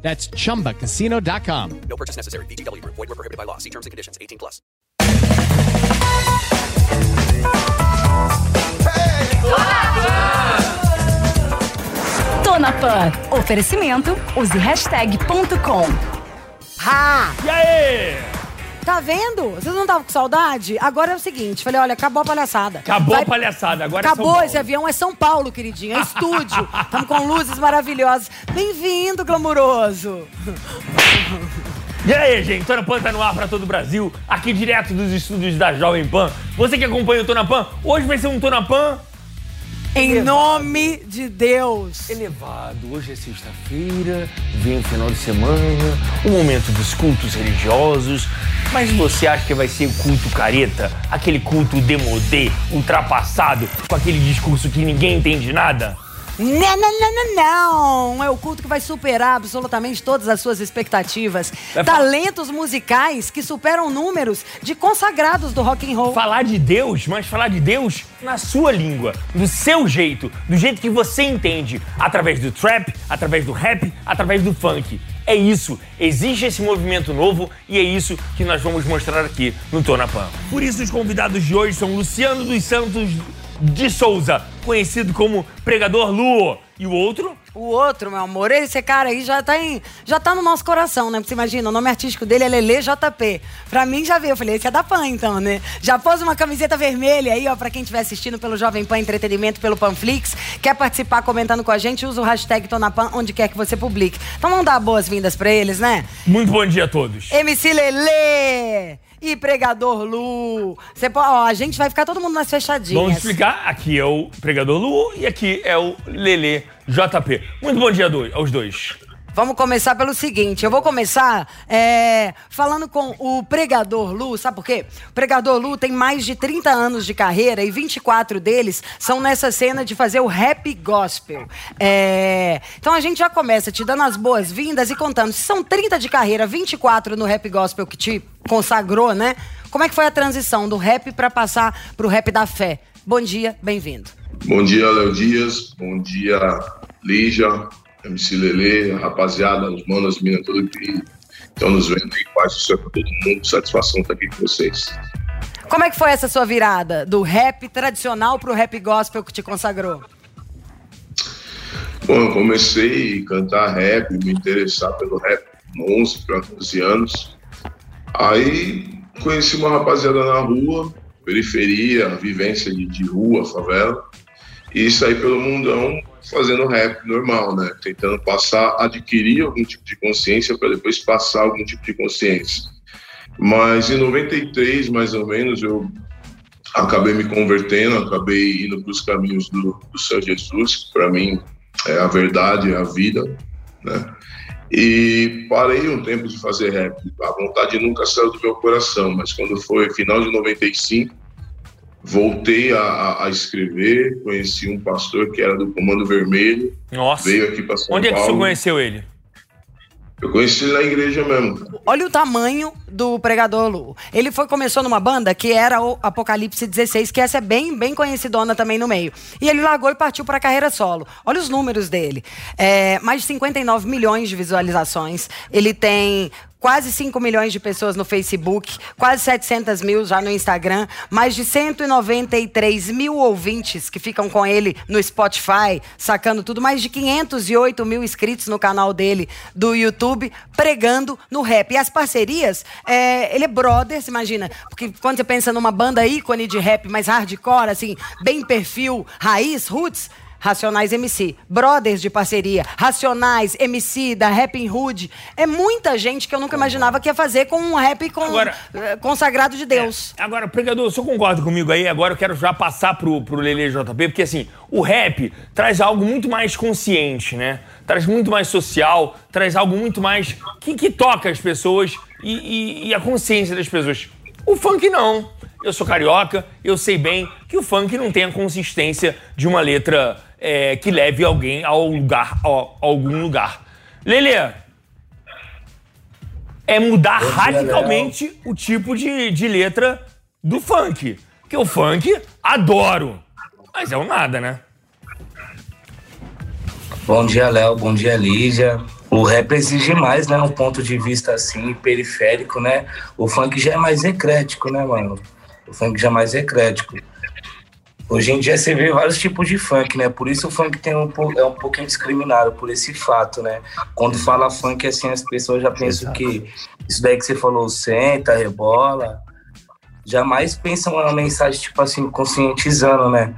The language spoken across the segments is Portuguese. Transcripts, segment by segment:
That's chumbacasino.com. No purchase necessary. VGW Group. Void were prohibited by law. See terms and conditions. 18 plus. Tô na Pan. Oferecimento, use hashtag ponto com. Ha! E aí? Tá vendo? Vocês não estavam com saudade? Agora é o seguinte, falei, olha, acabou a palhaçada. Acabou Vai- a palhaçada, agora é São Acabou, Paulo. esse avião é São Paulo, queridinho, é estúdio. Estamos com luzes maravilhosas. Bem-vindo, glamuroso. E aí, gente? Tona Pan tá no ar pra todo o Brasil, aqui direto dos estúdios da Jovem Pan. Você que acompanha o Tona Pan, hoje vai ser um Tona Pan Em nome de Deus. elevado. Hoje é sexta-feira, vem o final de semana, o momento dos cultos religiosos. Mas você acha que vai ser o culto careta? Aquele culto demodê, ultrapassado, com aquele discurso que ninguém entende nada? Não, não, não, não, não. É o culto que vai superar absolutamente todas as suas expectativas. Vai Talentos musicais que superam números de consagrados do rock and roll. falar de Deus, mas falar de Deus na sua língua, do seu jeito, do jeito que você entende, através do trap, através do rap, através do funk. É isso, existe esse movimento novo e é isso que nós vamos mostrar aqui no Tona Pan. Por isso os convidados de hoje são Luciano dos Santos de Souza, conhecido como Pregador Luo, e o outro O outro, meu amor, esse cara aí já tá, em, já tá no nosso coração, né? Você imagina, o nome artístico dele é Lele JP. Pra mim já veio, eu falei, esse é da PAN então, né? Já pôs uma camiseta vermelha aí, ó, pra quem estiver assistindo pelo Jovem Pan Entretenimento, pelo Panflix. Quer participar comentando com a gente, usa o hashtag Tonapan onde quer que você publique. Então vamos dar boas-vindas pra eles, né? Muito bom dia a todos. MC Lele e Pregador Lu. Você pode, ó, a gente vai ficar todo mundo nas fechadinhas. Vamos explicar, aqui é o Pregador Luo e aqui é o Lele JP. Muito bom dia aos dois. Vamos começar pelo seguinte. Eu vou começar é, falando com o Pregador Lu. Sabe por quê? O Pregador Lu tem mais de 30 anos de carreira e 24 deles são nessa cena de fazer o rap gospel. É, então a gente já começa te dando as boas-vindas e contando. Se são 30 de carreira, 24 no rap gospel que te consagrou, né? Como é que foi a transição do rap para passar pro rap da fé? Bom dia, bem-vindo. Bom dia, Léo Dias. Bom dia, Lígia, MC Lele, a rapaziada, os manos, as meninas, tudo que estão nos vendo aí. Paz do céu pra todo mundo. Satisfação estar aqui com vocês. Como é que foi essa sua virada do rap tradicional pro rap gospel que te consagrou? Bom, eu comecei a cantar rap, me interessar pelo rap com 11 para 12 anos. Aí conheci uma rapaziada na rua, periferia, vivência de, de rua, favela, e saí pelo mundão fazendo rap normal, né? Tentando passar, adquirir algum tipo de consciência para depois passar algum tipo de consciência. Mas em 93, mais ou menos, eu acabei me convertendo, acabei indo para os caminhos do, do Senhor Jesus, que para mim é a verdade, é a vida, né? E parei um tempo de fazer rap. A vontade nunca saiu do meu coração, mas quando foi final de 95, voltei a, a- a escrever. Conheci um pastor que era do Comando Vermelho, Nossa. veio aqui para São Onde é que o Paulo. senhor conheceu ele? Eu conheci ele na igreja mesmo. Olha o tamanho do pregador Lu. Ele foi começou numa banda que era o Apocalipse 16, que essa é bem bem conhecidona também no meio. E ele largou e partiu para a carreira solo. Olha os números dele. É, mais de 59 milhões de visualizações. Ele tem Quase 5 milhões de pessoas no Facebook, quase 700 mil já no Instagram, mais de 193 mil ouvintes que ficam com ele no Spotify, sacando tudo, mais de 508 mil inscritos no canal dele do YouTube, pregando no rap. E as parcerias, é, ele é brother, você imagina, porque quando você pensa numa banda ícone de rap mais hardcore, assim, bem perfil, raiz, roots, Racionais MC, Brothers de parceria, Racionais, MC da Rapping Hood. É muita gente que eu nunca imaginava que ia fazer com um rap com, Agora- eh, consagrado de Deus. É, agora, pregador, o senhor concorda comigo aí? Agora eu quero já passar pro, pro Lele JP, porque assim, o rap traz algo muito mais consciente, né? Traz muito mais social, traz algo muito mais que, que toca as pessoas e, e- e a consciência das pessoas. O funk não. Eu sou carioca, eu sei bem que o funk não tem a consistência de uma letra é, que leve alguém ao lugar, a, a algum lugar. Lele, é mudar dia, radicalmente Léo. o tipo de, de letra do funk. Porque o funk, adoro. Mas é um nada, né? Bom dia, Léo. Bom dia, Lígia. O rap exige mais, né? Um ponto de vista assim, periférico, né? O funk já é mais eclético, né, mano? O funk já é mais eclético. Hoje em dia você vê vários tipos de funk, né? Por isso o funk tem um, é um pouquinho discriminado por esse fato, né? Quando fala funk, assim, as pessoas já pensam que isso daí que você falou, senta, rebola. Jamais pensam uma mensagem, tipo assim, conscientizando, né?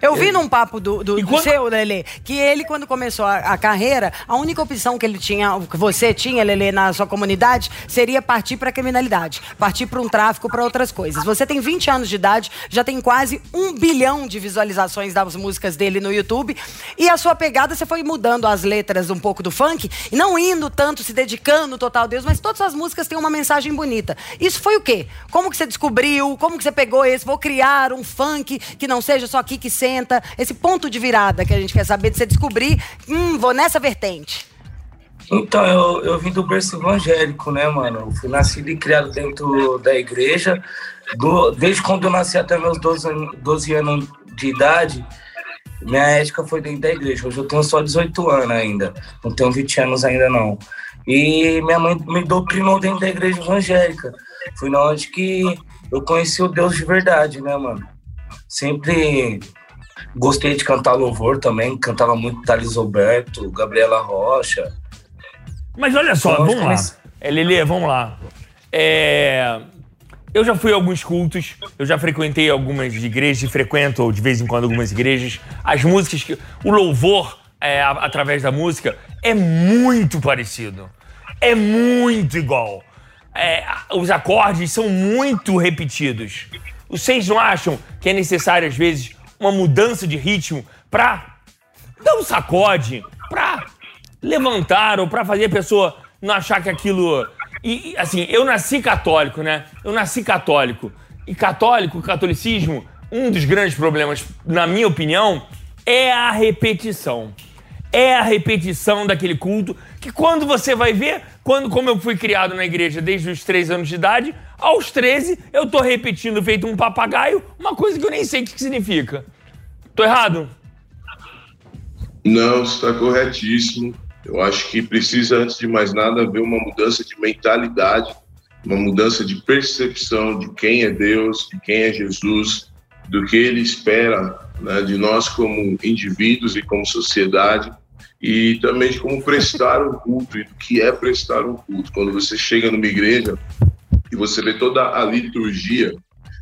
Eu vi num papo do, do, do quando- seu, Lele, que ele, quando começou a, a carreira, a única opção que ele tinha, que você tinha, Lele, na sua comunidade, seria partir pra criminalidade, partir pra um tráfico, pra outras coisas. Você tem 20 anos de idade, já tem quase um bilhão de visualizações das músicas dele no YouTube, e a sua pegada, você foi mudando as letras um pouco do funk, e não indo tanto, se dedicando total a Deus, mas todas as músicas têm uma mensagem bonita. Isso foi o quê? Como que você descobriu? Como que você pegou esse? Vou criar um funk que não seja só aqui que senta. Esse ponto de virada que a gente quer saber, de você descobrir, hum, vou nessa vertente. Então, eu, eu vim do berço evangélico, né, mano? Eu fui nascido e criado dentro da igreja. Do- desde quando eu nasci até meus 12, an- 12 anos de idade, minha ética foi dentro da igreja. Hoje eu tenho só 18 anos ainda. Não tenho 20 anos ainda, não. E minha mãe me doutrinou dentro da igreja evangélica. Foi na onde que eu conheci o Deus de verdade, né, mano? Sempre gostei de cantar louvor também. Cantava muito Thales Roberto, Gabriela Rocha. Mas olha só, Então, vamos lá. mas- É, Lelê, vamos lá. É, Eu já fui a alguns cultos, eu já frequentei algumas igrejas e frequento de vez em quando algumas igrejas. As músicas, que... o louvor é, a- através da música é muito parecido. É muito igual. É, os acordes são muito repetidos. Vocês não acham que é necessário, às vezes, uma mudança de ritmo pra dar um sacode, pra levantar ou pra fazer a pessoa não achar que aquilo. E, assim, eu nasci católico, né? Eu nasci católico. E católico, catolicismo, um dos grandes problemas, na minha opinião, é a repetição. É a repetição daquele culto que quando você vai ver, quando como eu fui criado na igreja desde os 3 anos de idade, aos 13 eu tô repetindo feito um papagaio, uma coisa que eu nem sei o que que significa. Tô errado? Não, está corretíssimo. Eu acho que precisa, antes de mais nada, haver uma mudança de mentalidade, uma mudança de percepção de quem é Deus, de quem é Jesus, do que Ele espera né, de nós como indivíduos e como sociedade, e também de como prestar um culto e do que é prestar um culto. Quando você chega numa igreja você vê toda a liturgia,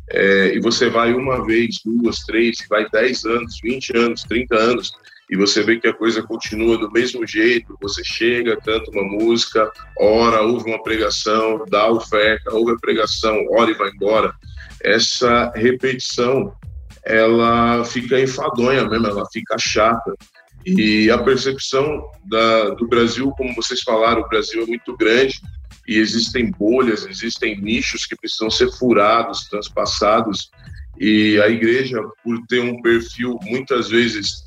é, e você vai uma vez, duas, três, vai 10 anos, 20 anos, 30 anos, e você vê que a coisa continua do mesmo jeito, você chega, canta uma música, ora, ouve uma pregação, dá oferta, ouve a pregação, ora e vai embora. Essa repetição, ela fica enfadonha mesmo, ela fica chata. E a percepção da, do Brasil, como vocês falaram, o Brasil é muito grande e existem bolhas, existem nichos que precisam ser furados, transpassados. E a igreja, por ter um perfil muitas vezes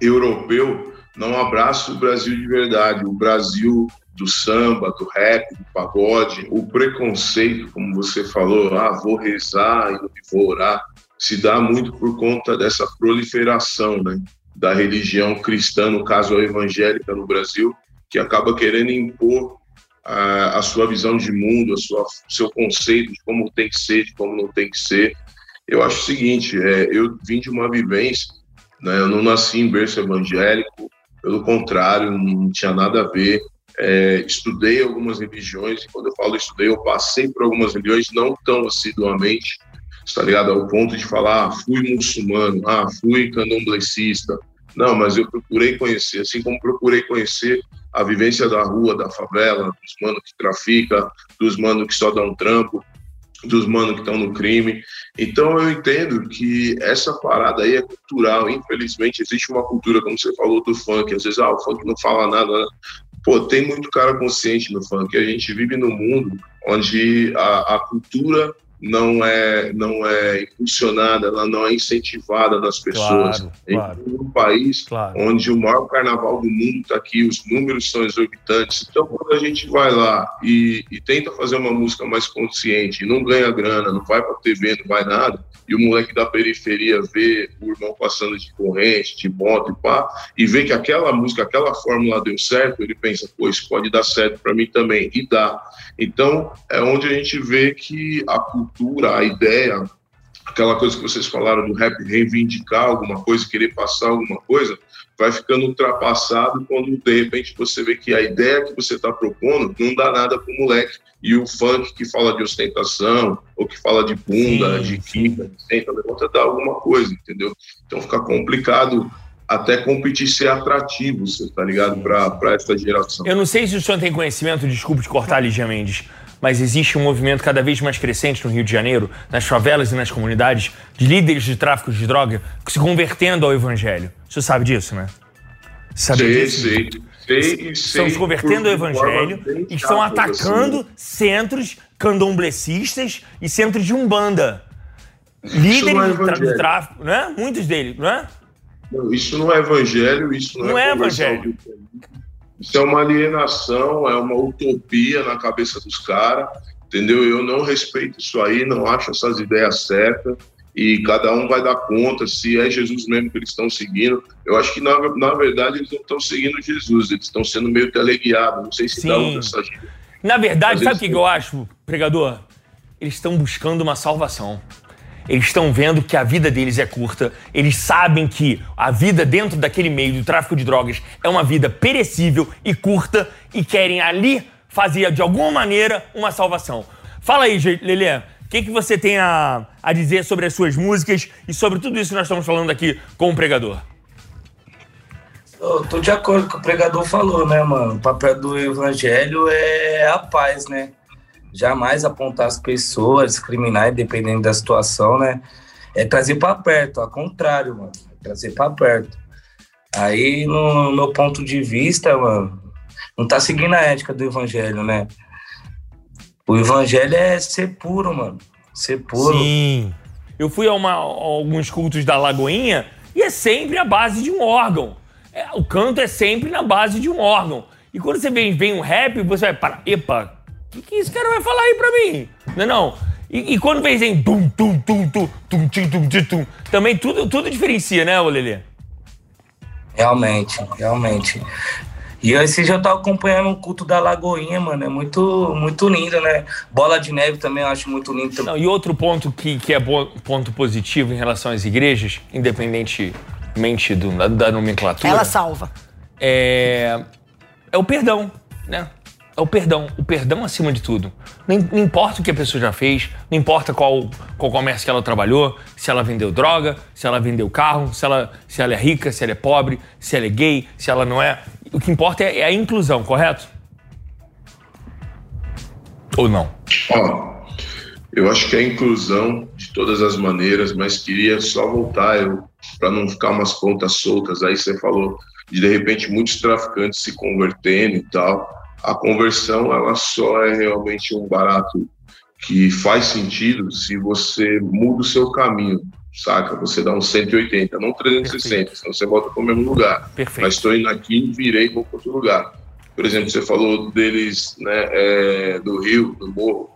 europeu, não abraça o Brasil de verdade, o Brasil do samba, do rap, do pagode, o preconceito, como você falou, ah, vou rezar e vou orar, se dá muito por conta dessa proliferação, né, da religião cristã, no caso a evangélica no Brasil, que acaba querendo impor a, a sua visão de mundo, a sua seu conceito de como tem que ser, de como não tem que ser. Eu acho o seguinte, é, eu vim de uma vivência né? Eu não nasci em berço evangélico, pelo contrário, não tinha nada a ver. É, estudei algumas religiões, e quando eu falo estudei, eu passei por algumas religiões, não tão assiduamente, está ligado? Ao ponto de falar, ah, fui muçulmano, ah, fui candomblessista. Não, mas eu procurei conhecer, assim como procurei conhecer a vivência da rua, da favela, dos manos que trafica, dos manos que só dão trampo, dos manos que estão no crime. Então eu entendo que essa parada aí é cultural. Infelizmente existe uma cultura, como você falou, do funk. Às vezes, ah, o funk não fala nada. Pô, tem muito cara consciente no funk. A gente vive num mundo onde a, a cultura não é não é impulsionada, ela não é incentivada nas pessoas. Claro, Em claro. um país Claro. onde o maior carnaval do mundo está aqui, os números são exorbitantes. Então, quando a gente vai lá e, e tenta fazer uma música mais consciente, e não ganha grana, não vai para TV, não vai nada, e o moleque da periferia vê o irmão passando de corrente, de moto e pá, e vê que aquela música, aquela fórmula deu certo, ele pensa, pô, isso pode dar certo para mim também, e dá. Então, é onde a gente vê que a cultura, a ideia, aquela coisa que vocês falaram do rap reivindicar alguma coisa, querer passar alguma coisa, vai ficando ultrapassado quando de repente você vê que a ideia que você está propondo não dá nada pro moleque. E o funk que fala de ostentação, ou que fala de bunda, Sim, de quinta, de senta, levanta, dá alguma coisa, entendeu? Então fica complicado até competir ser atrativo, você tá ligado? Para essa geração. Eu não sei se o senhor tem conhecimento, desculpe te cortar, Ligia Mendes, mas existe um movimento cada vez mais crescente no Rio de Janeiro, nas favelas e nas comunidades, de líderes de tráfico de droga se convertendo ao evangelho. O senhor sabe disso, né? Sabe Sei, disso? sei. Sei Estão se convertendo ao evangelho e estão atacando assim. centros candomblecistas e centros de umbanda. Líderes não é de, tráfico, né? Muitos deles, não é? Não, isso não é evangelho, isso não, Não é conversão evangelho. Isso é uma alienação, é uma utopia na cabeça dos caras, entendeu? Eu não respeito isso aí, não acho essas ideias certas e cada um vai dar conta se é Jesus mesmo que eles estão seguindo. Eu acho que, na, na verdade, eles não estão seguindo Jesus, eles estão sendo meio teleguiados, não sei se dá Sim. essa. Na verdade, sabe o que, que eu acho, pregador? Eles estão buscando uma salvação. Eles estão vendo que a vida deles é curta. Eles sabem que a vida dentro daquele meio do tráfico de drogas é uma vida perecível e curta e querem ali fazer de alguma maneira uma salvação. Fala aí, Lelê. Que, que você tem a, a dizer sobre as suas músicas e sobre tudo isso que nós estamos falando aqui com o pregador? Eu tô de acordo com o que o pregador falou, né, mano? O papel do evangelho é a paz, né? Jamais apontar as pessoas, discriminar, dependendo da situação, né? É trazer pra perto, ao contrário, mano. É trazer pra perto. Aí, no meu ponto de vista, mano, não tá seguindo a ética do evangelho, né? O evangelho é ser puro, mano. Ser puro. Sim. Eu fui a, uma- a alguns cultos da Lagoinha e é sempre a base de um órgão. É, o canto é sempre na base de um órgão. E quando você vem, vem um rap, você vai parar. Epa, o que, que esse cara vai falar aí pra mim? Não é não? E, e quando vem em tum, tum, tum, tum, tum, tum, tum, tum, tum, também tudo, tudo diferencia, né, ô Lelê? Realmente, realmente. E esse eu tava acompanhando o culto da Lagoinha, mano. É muito, muito lindo, né? Bola de neve também eu acho muito lindo. Não, e outro ponto que, que é bo- ponto positivo em relação às igrejas, independentemente do- da, da nomenclatura. Ela salva. é, é o perdão, né? É o perdão. O perdão acima de tudo. Não, não importa o que a pessoa já fez, não importa qual, qual comércio que ela trabalhou, se ela vendeu droga, se ela vendeu carro, se ela, se ela é rica, se ela é pobre, se ela é gay, se ela não é. O que importa é, é a inclusão, correto? Ou não? Ó, eu acho que é a inclusão de todas as maneiras, mas queria só voltar para não ficar umas pontas soltas. Aí você falou de de repente muitos traficantes se convertendo e tal. A conversão ela só é realmente um barato que faz sentido se você muda o seu caminho, saca? Você dá um 180, não 360, senão você volta para o mesmo lugar. Perfeito. Mas estou indo aqui, virei e vou para outro lugar. Por exemplo, você falou deles, né, é, do Rio, do Morro,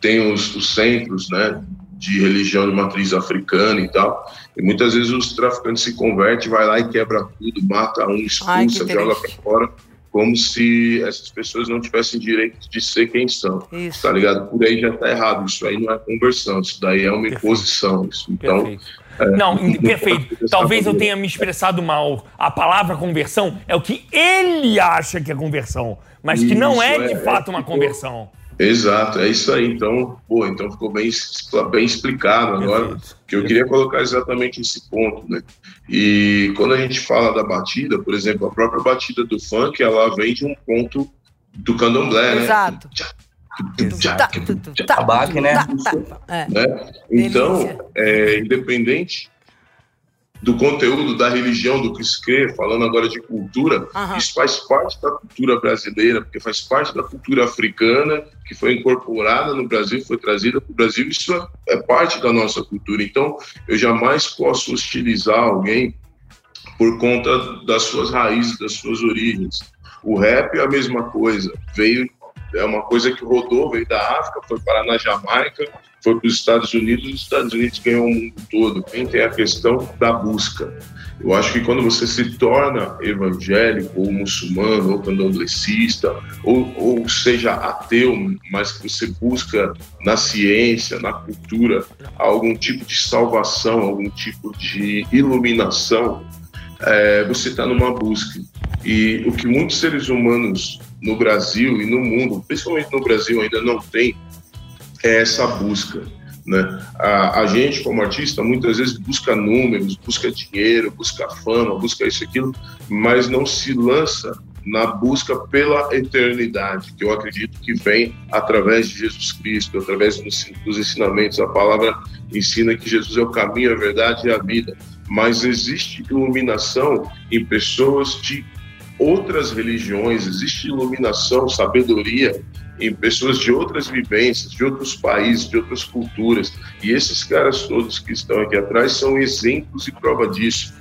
tem os, os centros, né, de religião de matriz africana e tal. E muitas vezes os traficantes se convertem, vai lá e quebra tudo, mata um, Ai, expulsa, joga para fora, como se essas pessoas não tivessem direito de ser quem são. Isso. Tá ligado? Por aí já tá errado. Isso aí não é conversão, isso daí é uma imposição. Isso. Então, Perfeito. Não, não perfeito. Talvez eu tenha me expressado mal. A palavra conversão é o que ele acha que é conversão, mas que não é Isso, de é, fato uma ficou- conversão. Exato, é isso aí. Então, pô, então ficou bem, bem explicado agora, Perfeito. que eu queria colocar exatamente esse ponto, né? E quando a gente fala da batida, por exemplo, a própria batida do funk, ela vem de um ponto do candomblé, né? Exato. Tá, tá, tá, Tabaque, né? tá, tá. É. né? Então, é, independente do conteúdo da religião, do crê, falando agora de cultura, Aham. isso faz parte da cultura brasileira, porque faz parte da cultura africana, que foi incorporada no Brasil, foi trazida para o Brasil, isso é, é parte da nossa cultura. Então, eu jamais posso hostilizar alguém por conta das suas raízes, das suas origens. O rap é a mesma coisa, veio é uma coisa que rodou, veio da África, foi parar na Jamaica, foi para os Estados Unidos, os Estados Unidos ganhou o mundo todo. Quem tem a questão da busca. Eu acho que quando você se torna evangélico, ou muçulmano, ou candomblessista, ou, ou seja ateu, mas que você busca na ciência, na cultura, algum tipo de salvação, algum tipo de iluminação, é, você está numa busca. E o que muitos seres humanos no Brasil e no mundo, principalmente no Brasil, ainda não tem, é essa busca. Né? A, a gente, como artista, muitas vezes busca números, busca dinheiro, busca fama, busca isso e aquilo, mas não se lança na busca pela eternidade, que eu acredito que vem através de Jesus Cristo, através dos, ensinamentos. A palavra ensina que Jesus é o caminho, a verdade e a vida. Mas existe iluminação em pessoas de outras religiões, existe iluminação, sabedoria em pessoas de outras vivências, de outros países, de outras culturas. E esses caras todos que estão aqui atrás são exemplos e prova disso.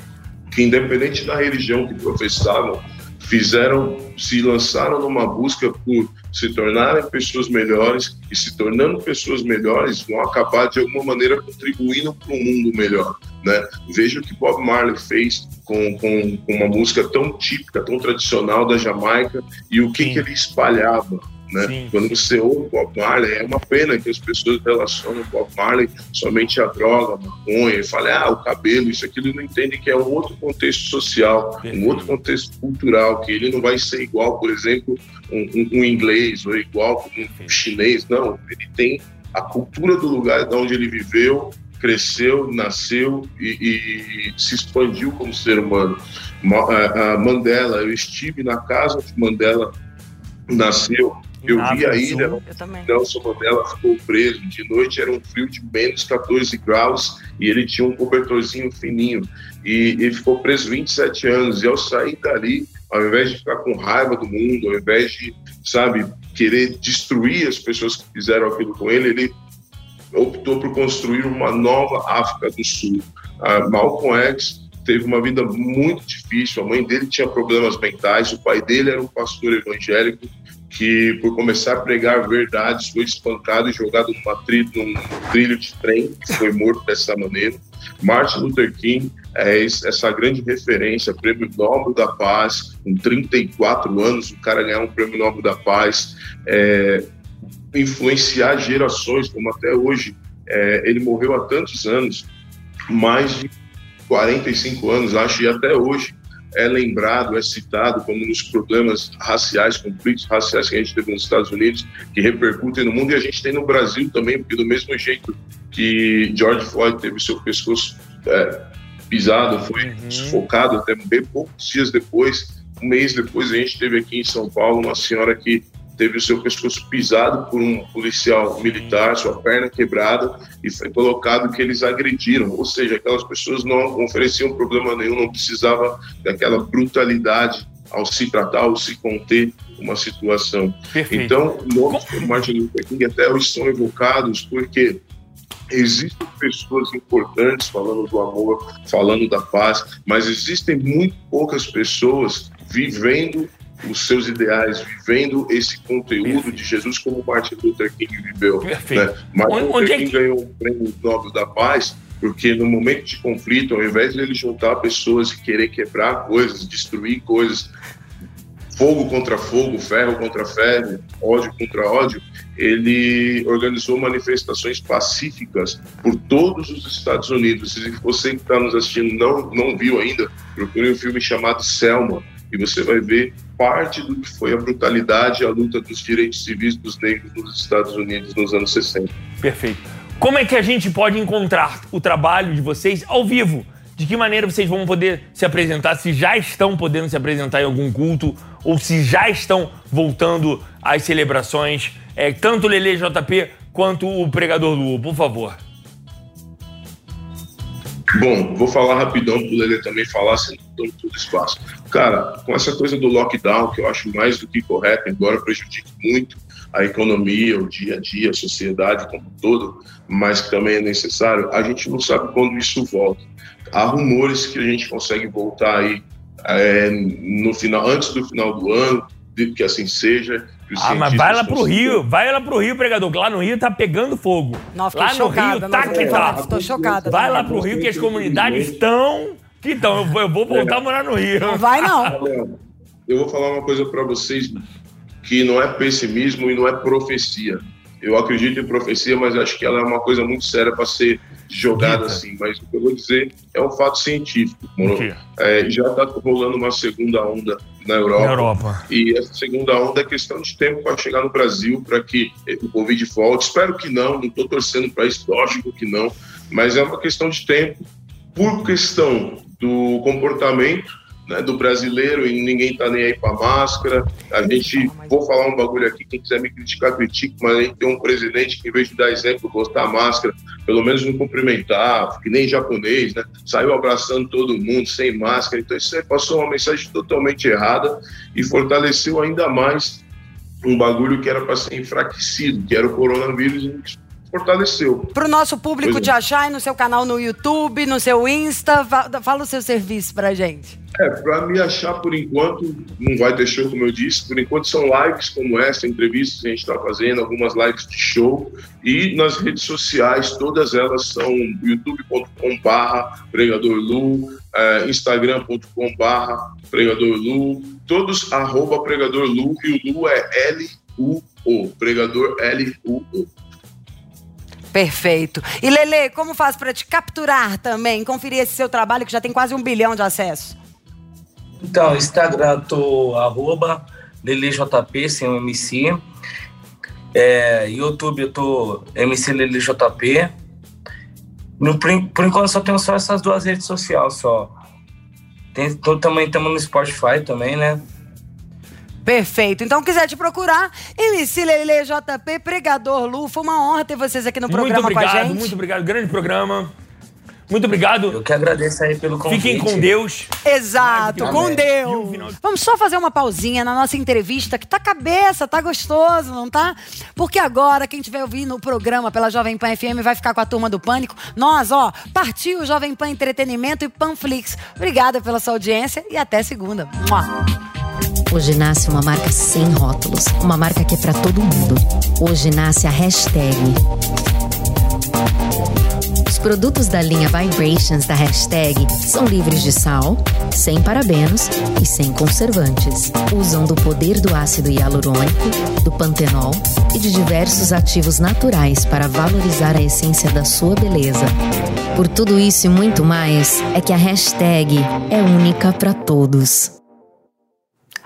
Que independente da religião que professavam, fizeram, se lançaram numa busca por se tornarem pessoas melhores e se tornando pessoas melhores vão acabar de alguma maneira contribuindo para um mundo melhor, né? Veja o que Bob Marley fez com, com, com uma música tão típica, tão tradicional da Jamaica e o que, que ele espalhava. Né? Sim. Quando você ouve Bob Marley, é uma pena que as pessoas relacionam Bob Marley somente à droga, à maconha, e falam, ah, o cabelo, isso, aquilo, e não entendem que é um outro contexto social, um outro contexto cultural, que ele não vai ser igual, por exemplo, um, um- um inglês ou igual um chinês, não. Ele tem a cultura do lugar de onde ele viveu, cresceu, nasceu e, e se expandiu como ser humano. Mandela, eu estive na casa onde Mandela nasceu, eu Na vi a ilha. Nelson Mandela ficou preso. De noite era um frio de menos 14 graus e ele tinha um cobertorzinho fininho. E ele ficou preso 27 anos. E ao sair dali, ao invés de ficar com raiva do mundo, ao invés de, sabe, querer destruir as pessoas que fizeram aquilo com ele, ele optou por construir uma nova África do Sul. A Malcolm X teve uma vida muito difícil. A mãe dele tinha problemas mentais, o pai dele era um pastor evangélico que, por começar a pregar verdades, foi espancado e jogado tri- num trilho de trem, foi morto dessa maneira. Martin Luther King é essa grande referência, prêmio Nobel da Paz, com 34 anos, o cara ganhar um prêmio Nobel da Paz, é, influenciar gerações, como até hoje. É, ele morreu há tantos anos, mais de 45 anos, acho, e até hoje é lembrado, é citado como nos problemas raciais, conflitos raciais que a gente teve nos Estados Unidos, que repercutem no mundo, e a gente tem no Brasil também, porque do mesmo jeito que George Floyd teve seu pescoço é, pisado, foi sufocado até bem poucos dias depois, um mês depois, a gente teve aqui em São Paulo uma senhora que teve o seu pescoço pisado por um policial militar, sua perna quebrada, e foi colocado que eles agrediram. Ou seja, aquelas pessoas não ofereciam problema nenhum, não precisava daquela brutalidade ao se tratar, ao se conter uma situação. Perfeito. Então, nomes como Martin Luther King até hoje são evocados porque existem pessoas importantes falando do amor, falando da paz, mas existem muito poucas pessoas vivendo os seus ideais, vivendo esse conteúdo de Jesus como Martin Luther King viveu. Perfeito. Né? Martin Luther é King que- ganhou o prêmio Nobel da Paz porque no momento de conflito, ao invés de ele juntar pessoas e querer quebrar coisas, destruir coisas, fogo contra fogo, ferro contra ferro, ódio contra ódio, ele organizou manifestações pacíficas por todos os Estados Unidos. E se você que está nos assistindo não, não viu ainda, procure um filme chamado Selma e você vai ver parte do que foi a brutalidade e a luta dos direitos civis dos negros nos Estados Unidos nos anos 60. Perfeito. Como é que a gente pode encontrar o trabalho de vocês ao vivo? De que maneira vocês vão poder se apresentar? Se já estão podendo se apresentar em algum culto ou se já estão voltando às celebrações? É, tanto o Lele JP quanto o Pregador Lu, por favor. Bom, vou falar rapidão para o Lele também falar, sem dando todo espaço. Cara, com essa coisa do lockdown, que eu acho mais do que correto, embora prejudique muito a economia, o dia a dia, a sociedade como um todo, mas que também é necessário, a gente não sabe quando isso volta. Há rumores que a gente consegue voltar aí é, no final, antes do final do ano, que assim seja. Ah, mas vai lá pro Rio, vai lá pro Rio, pregador, que lá no Rio tá pegando fogo. Não, lá no chocada, Rio tá que tá. Tô chocada. Vai lá pro Rio que as comunidades estão. Que estão. Eu vou, eu vou voltar a morar no Rio. Não vai, não. Eu vou falar uma coisa para vocês que não é pessimismo e não é profecia. Eu acredito em profecia, mas acho que ela é uma coisa muito séria para ser jogada assim. Mas o que eu vou dizer é um fato científico. É, já está rolando uma segunda onda na Europa. Na Europa. E essa segunda onda é questão de tempo para chegar no Brasil, para que o Covid volte. Espero que não, não estou torcendo para isso, lógico que não, mas é uma questão de tempo, por questão do comportamento né, do brasileiro e ninguém tá nem aí para máscara. A gente, vou falar um bagulho aqui, quem quiser me criticar, critique, mas a gente tem um presidente que, em vez de dar exemplo, botar máscara, pelo menos não cumprimentar, que nem japonês, né? Saiu abraçando todo mundo sem máscara. Então, isso aí passou uma mensagem totalmente errada e fortaleceu ainda mais um bagulho que era para ser enfraquecido, que era o coronavírus, fortaleceu. Pro nosso público é. te achar no seu canal no YouTube, no seu Insta, fa- fala o seu serviço pra gente. É, para me achar por enquanto, não vai ter show, como eu disse. Por enquanto são lives como essa, entrevistas que a gente está fazendo, algumas lives de show. E nas redes sociais, todas elas são youtube.com/barra pregadorlu, eh, instagram.com/barra pregadorlu, todos arroba pregadorlu e o Lu é L-U-O, pregador L-U-O. Perfeito. E Lele, como faz pra te capturar também, conferir esse seu trabalho que já tem quase um bilhão de acessos? Então, Instagram, tô arroba LeleJP, sem o MC. É, YouTube, eu tô MC LeleJP. No, por, por enquanto, só tenho só essas duas redes sociais, só. Tem, tô, também estamos no Spotify também, né? Perfeito. Então, quiser te procurar, MC Lele JP, Pregador Lu, foi uma honra ter vocês aqui no Muito programa com a obrigado, gente. muito obrigado. Grande programa. Muito obrigado. Eu que agradeço aí pelo convite. Fiquem com Deus. Exato, Amém. com Deus. final- Vamos só fazer uma pausinha na nossa entrevista, que tá cabeça, tá gostoso, não tá? Porque agora, quem estiver ouvindo o programa pela Jovem Pan FM vai ficar com a turma do Pânico. Nós, ó, partiu Jovem Pan Entretenimento e Panflix. Obrigada pela sua audiência e até segunda. Mua. Hoje nasce uma marca sem rótulos, uma marca que é pra todo mundo. Hoje nasce a hashtag. Os produtos da linha Vibrations da hashtag são livres de sal, sem parabenos e sem conservantes. Usam do poder do ácido hialurônico, do pantenol e de diversos ativos naturais para valorizar a essência da sua beleza. Por tudo isso e muito mais, é que a hashtag é única para todos.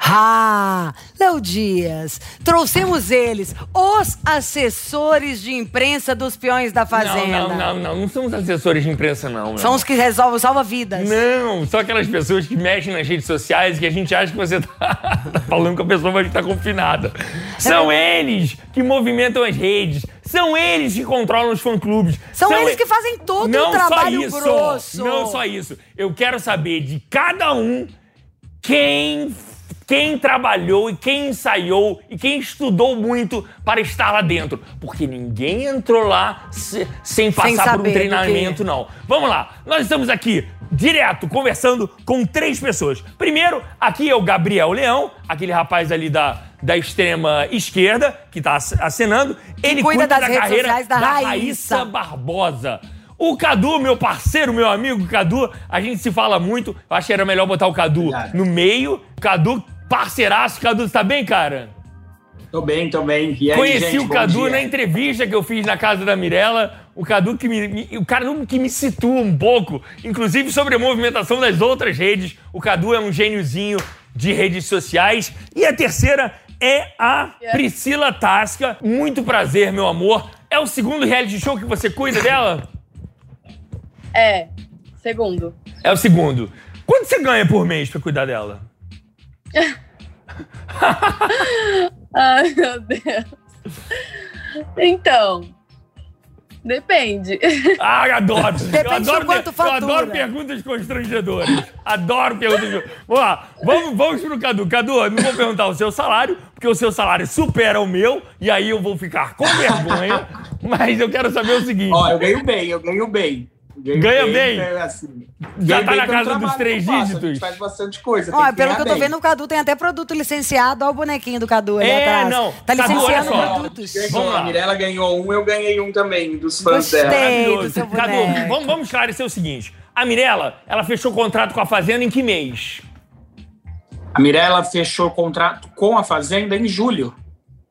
Ah, Léo Dias, trouxemos eles, os assessores de imprensa dos peões da Fazenda. Não, não, não, não. Não somos assessores de imprensa, não. São os que resolvem, salva vidas. Não, são aquelas pessoas que mexem nas redes sociais que a gente acha que você tá, tá falando que a pessoa vai estar confinada. São eles que movimentam as redes. São eles que controlam os fã-clubes. São eles e- que fazem todo não o trabalho só isso, grosso. Não só isso. Eu quero saber de cada um quem, quem trabalhou e quem ensaiou e quem estudou muito para estar lá dentro. Porque ninguém entrou lá se- sem passar por saber um treinamento, não. Vamos lá. Nós estamos aqui direto conversando com três pessoas. Primeiro, aqui é o Gabriel Leão, aquele rapaz ali da, da extrema esquerda que está acenando. Ele cuida das da redes carreira sociais da Raíssa. Raíssa Barbosa. O Cadu, meu parceiro, meu amigo Cadu, a gente se fala muito. Eu acho que era melhor botar o Cadu no meio. Cadu, parceiraço. Cadu, tá bem, cara? Tô bem, tô bem. E aí, Conheci gente, o Cadu na entrevista que eu fiz na casa da Mirella. O Cadu que me, me- o Cadu que me situa um pouco, inclusive sobre a movimentação das outras redes. O Cadu é um gêniozinho de redes sociais. E a terceira é a Priscila Tasca. Muito prazer, meu amor. É o segundo reality show que você cuida dela? É, segundo. É o segundo. Quanto você ganha por mês pra cuidar dela? Ai, meu Deus. Então, Depende. Ah, eu adoro. eu Depende adoro, de quanto eu fatura. adoro perguntas constrangedoras. Adoro perguntas. Vamos lá, vamos, vamos pro Cadu. Cadu, eu não vou perguntar o seu salário, porque o seu salário supera o meu, e aí eu vou ficar com vergonha. mas eu quero saber o seguinte: Ó, eu ganho bem, eu ganho bem. Ganho Ganha bem? ganho assim. Já tá bem na casa dos três que faço, dígitos? A gente faz bastante coisa. que pelo ganhar que eu tô bem. vendo, o Cadu tem até produto licenciado. Olha o bonequinho do Cadu ali É, atrás. não. Tá Cadu, olha licenciando produtos. Ganhou, Vamos lá. A Mirella ganhou um, eu ganhei um também, dos fãs Gostei. dela. Maravilhoso. do seu Cadu, vamos, vamos esclarecer o seguinte: a Mirella, ela fechou contrato com a Fazenda em que mês? A Mirella fechou o contrato com a Fazenda em julho.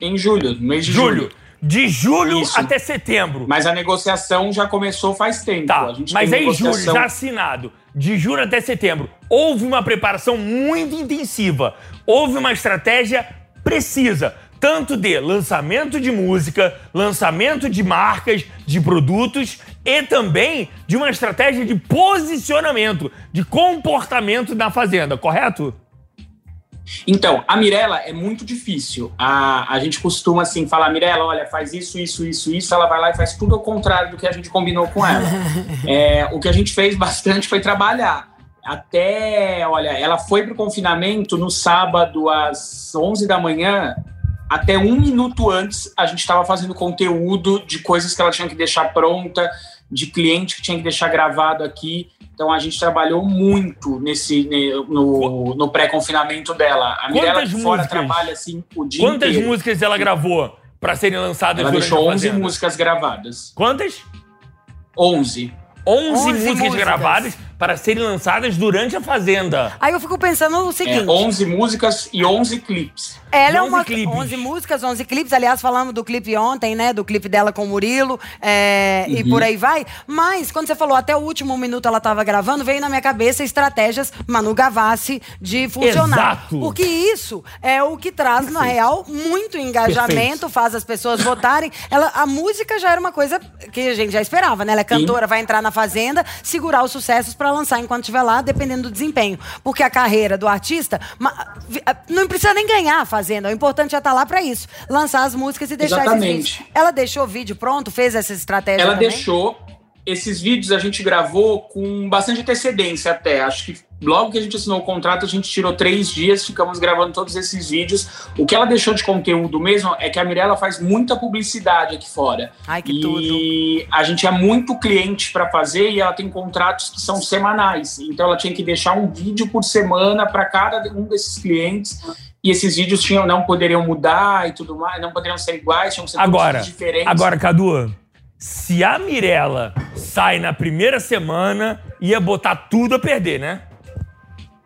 Em julho, no mês de julho. Julho. De julho Isso. até setembro. Mas a negociação já começou faz tempo. Tá, A gente mas tem aí julho, já assinado, de julho até setembro, houve uma preparação muito intensiva, houve uma estratégia precisa, tanto de lançamento de música, lançamento de marcas, de produtos e também de uma estratégia de posicionamento, de comportamento na fazenda, correto? Então, a Mirella é muito difícil. A, a gente costuma assim falar, Mirella, olha, faz isso, isso, isso, isso. Ela vai lá e faz tudo ao contrário do que a gente combinou com ela. É, o que a gente fez bastante foi trabalhar. Até, olha, ela foi pro confinamento no sábado às 11 da manhã. Até um minuto antes, a gente estava fazendo conteúdo de coisas que ela tinha que deixar pronta, de cliente que tinha que deixar gravado aqui. Então a gente trabalhou muito nesse ne- no, no pré-confinamento dela. A Mirella Quantas de fora músicas? trabalha assim o dia Quantas inteiro. músicas ela gravou para serem lançadas Ela durante deixou a 11 Fazenda? músicas gravadas. Quantas? 11. 11, 11 músicas, músicas. gravadas para serem lançadas durante a Fazenda. Aí eu fico pensando o seguinte. É, 11 músicas e 11 clipes. Ela é 11 uma clipes. 11 músicas, 11 clipes. Aliás, falamos do clipe ontem, né? Do clipe dela com o Murilo é, e por aí vai. Mas, quando você falou até o último minuto ela tava gravando, veio na minha cabeça estratégias Manu Gavassi de funcionar. Exato. Porque isso é o que traz, na real, muito engajamento, Perfeito. faz as pessoas votarem. Ela, a música já era uma coisa que a gente já esperava, né? Ela é cantora, vai entrar na Fazenda, segurar os sucessos pra lançar enquanto estiver lá, dependendo do desempenho. Porque a carreira do artista não precisa nem ganhar a Fazenda. O importante é estar lá pra isso. Lançar as músicas e deixar Exatamente. Ela deixou o vídeo pronto, fez essa estratégia Ela também? deixou. Esses vídeos a gente gravou com bastante antecedência até. Acho que logo que a gente assinou o contrato, a gente tirou três dias, ficamos gravando todos esses vídeos. O que ela deixou de conteúdo mesmo é que a Mirella faz muita publicidade aqui fora. Ai, que e tudo. a gente é muito cliente para fazer e ela tem contratos que são semanais. Então ela tinha que deixar um vídeo por semana para cada um desses clientes. E esses vídeos tinham, não poderiam mudar e tudo mais, não poderiam ser iguais, tinham que ser Agora, diferentes. agora, Cadu, se a Mirella sai na primeira semana, ia botar tudo a perder, né?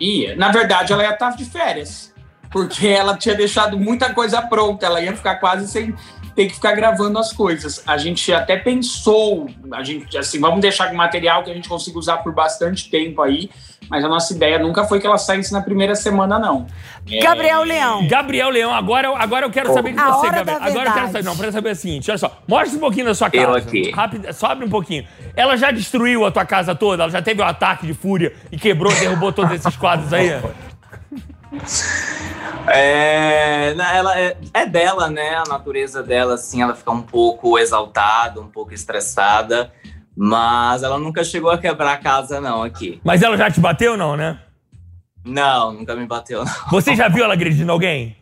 Ia. Na verdade, ela ia estar de férias. Porque ela tinha deixado muita coisa pronta. Ela ia ficar quase sem ter que ficar gravando as coisas. A gente até pensou, a gente, assim, vamos deixar com material que a gente consiga usar por bastante tempo aí. Mas a nossa ideia nunca foi que ela saísse na primeira semana, não. É, Gabriel Leão. Gabriel Leão, agora, eu- agora eu quero saber de A você, Gabriel. da Agora eu quero saber. Não, eu quero saber o seguinte: olha só, mostra um pouquinho da sua casa. Eu aqui. Rápido, só abre um pouquinho. Ela já destruiu a tua casa toda? Ela já teve um ataque de fúria e quebrou, derrubou todos esses quadros aí? É, ela é, é dela, né? A natureza dela, assim, ela fica um pouco exaltada, um pouco estressada. Mas ela nunca chegou a quebrar a casa, não, aqui. Mas ela já te bateu, não, né? Não, nunca me bateu, não. Você já viu ela agredindo alguém?